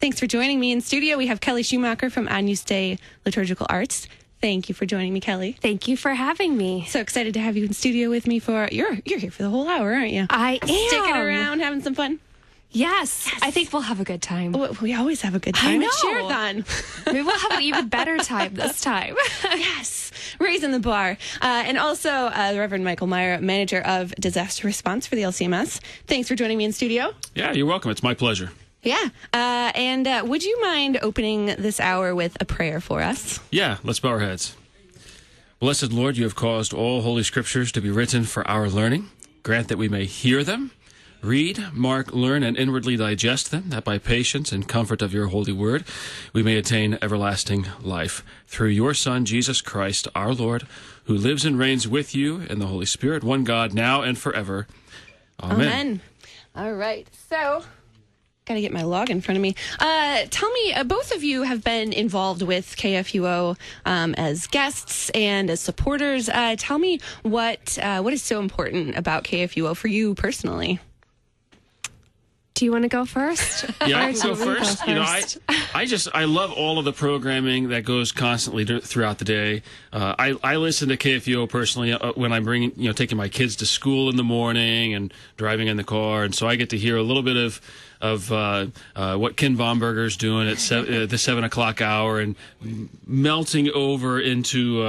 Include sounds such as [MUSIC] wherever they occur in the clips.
Thanks for joining me in studio. We have Kelly Schumacher from Agnus Dei Liturgical Arts. Thank you for joining me, Kelly. Thank you for having me. So excited to have you in studio with me for you're you're here for the whole hour, aren't you? I am Sticking around, having some fun. Yes, I think we'll have a good time. We- We always have a good time. I It's know. Share-a-thon. Maybe we'll have an even better time this [LAUGHS] time. yes, raising the bar. Uh, and also, uh, the Reverend Michael Meyer, manager of disaster response for the LCMS. Thanks for joining me in studio. Yeah, you're welcome. It's my pleasure. Yeah. Uh, and uh, would you mind opening this hour with a prayer for us? Yeah, let's bow our heads. Blessed Lord, you have caused all holy scriptures to be written for our learning. Grant that we may hear them, read, mark, learn, and inwardly digest them, that by patience and comfort of your holy word we may attain everlasting life. Through your Son, Jesus Christ, our Lord, who lives and reigns with you in the Holy Spirit, one God, now and forever. Amen. Amen. All right. So, got to get my log in front of me. Uh, tell me, uh, both of you have been involved with KFUO um, as guests and as supporters. Uh, tell me what uh, what is so important about KFUO for you personally. Do you want to go first? Yeah, I can go first. You know, I. I just I love all of the programming that goes constantly throughout the day. Uh, I I listen to KFUO personally uh, when I'm bringing you know taking my kids to school in the morning and driving in the car, and so I get to hear a little bit of of uh, uh, what Ken Bomberger's doing at se- uh, the seven o'clock hour and melting over into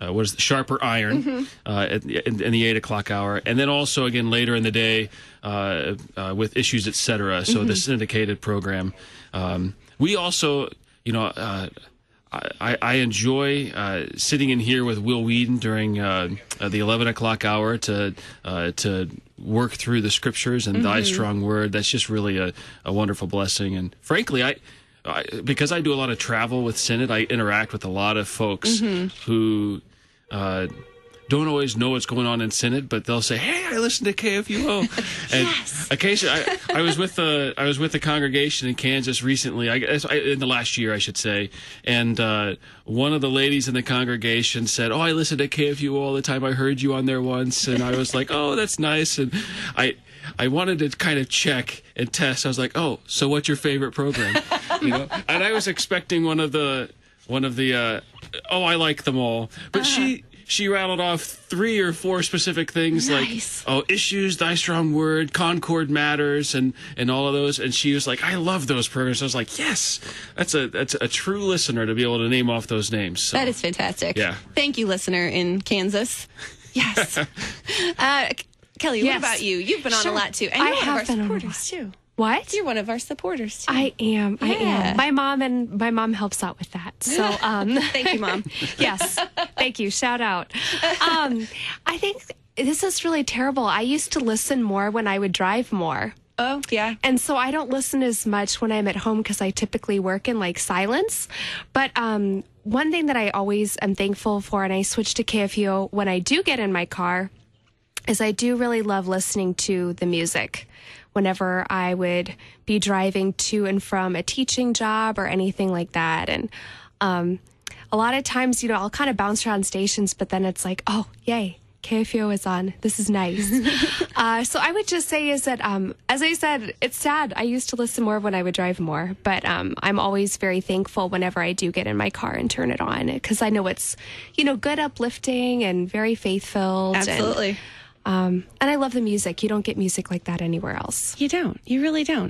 uh, what is it, sharper iron uh, at, in, in the eight o'clock hour, and then also again later in the day uh, uh, with issues, etc. So the syndicated program. Um, we also, you know. Uh, I, I enjoy uh, sitting in here with Will Weedon during the eleven o'clock hour to uh, to work through the scriptures and Thy strong word. That's just really a, a wonderful blessing. And frankly, I, I because I do a lot of travel with Synod, I interact with a lot of folks who. Uh, don't always know what's going on in Synod, but they'll say, "Hey, I listen to KFUO." [LAUGHS] and occasionally, I, I was with the I was with the congregation in Kansas recently. I guess I, in the last year, I should say. And uh, one of the ladies in the congregation said, "Oh, I listen to KFUO all the time. I heard you on there once." And I was like, "Oh, that's nice." And I I wanted to kind of check and test. I was like, "Oh, so what's your favorite program?" You know, and I was expecting one of the one of the uh, oh, I like them all, but she she rattled off three or four specific things Nice. like oh issues thy strong word concord matters and and all of those and she was like i love those programs i was like yes that's a that's a true listener to be able to name off those names so. That is fantastic. Yeah. Thank you, listener in Kansas. Yes. [LAUGHS] uh, Kelly, Yes. what about you? You've been on Sure. a lot too. And I you're one have of our been on a supporters too. What? You're one of our supporters too. I am. I am. My mom and my mom helps out with that. So, [LAUGHS] um, Thank you, Mom. [LAUGHS] yes. Thank you. Shout out. Um, I think this is really terrible. I used to listen more when I would drive more. oh, yeah. And so I don't listen as much when I'm at home because I typically work in like silence. But um, one thing that I always am thankful for, and I switch to KFUO when I do get in my car, is I do really love listening to the music. Whenever I would be driving to and from a teaching job or anything like that. And um, a lot of times, you know, I'll kind of bounce around stations, but then it's like, oh, yay. KFUO is on. This is nice. [LAUGHS] uh, so I would just say is that, um, as I said, it's sad. I used to listen more when I would drive more, but um, I'm always very thankful whenever I do get in my car and turn it on because I know it's, you know, good, uplifting, and very faith filled. Absolutely. Um, and I love the music. You don't get music like that anywhere else. You don't. You really don't.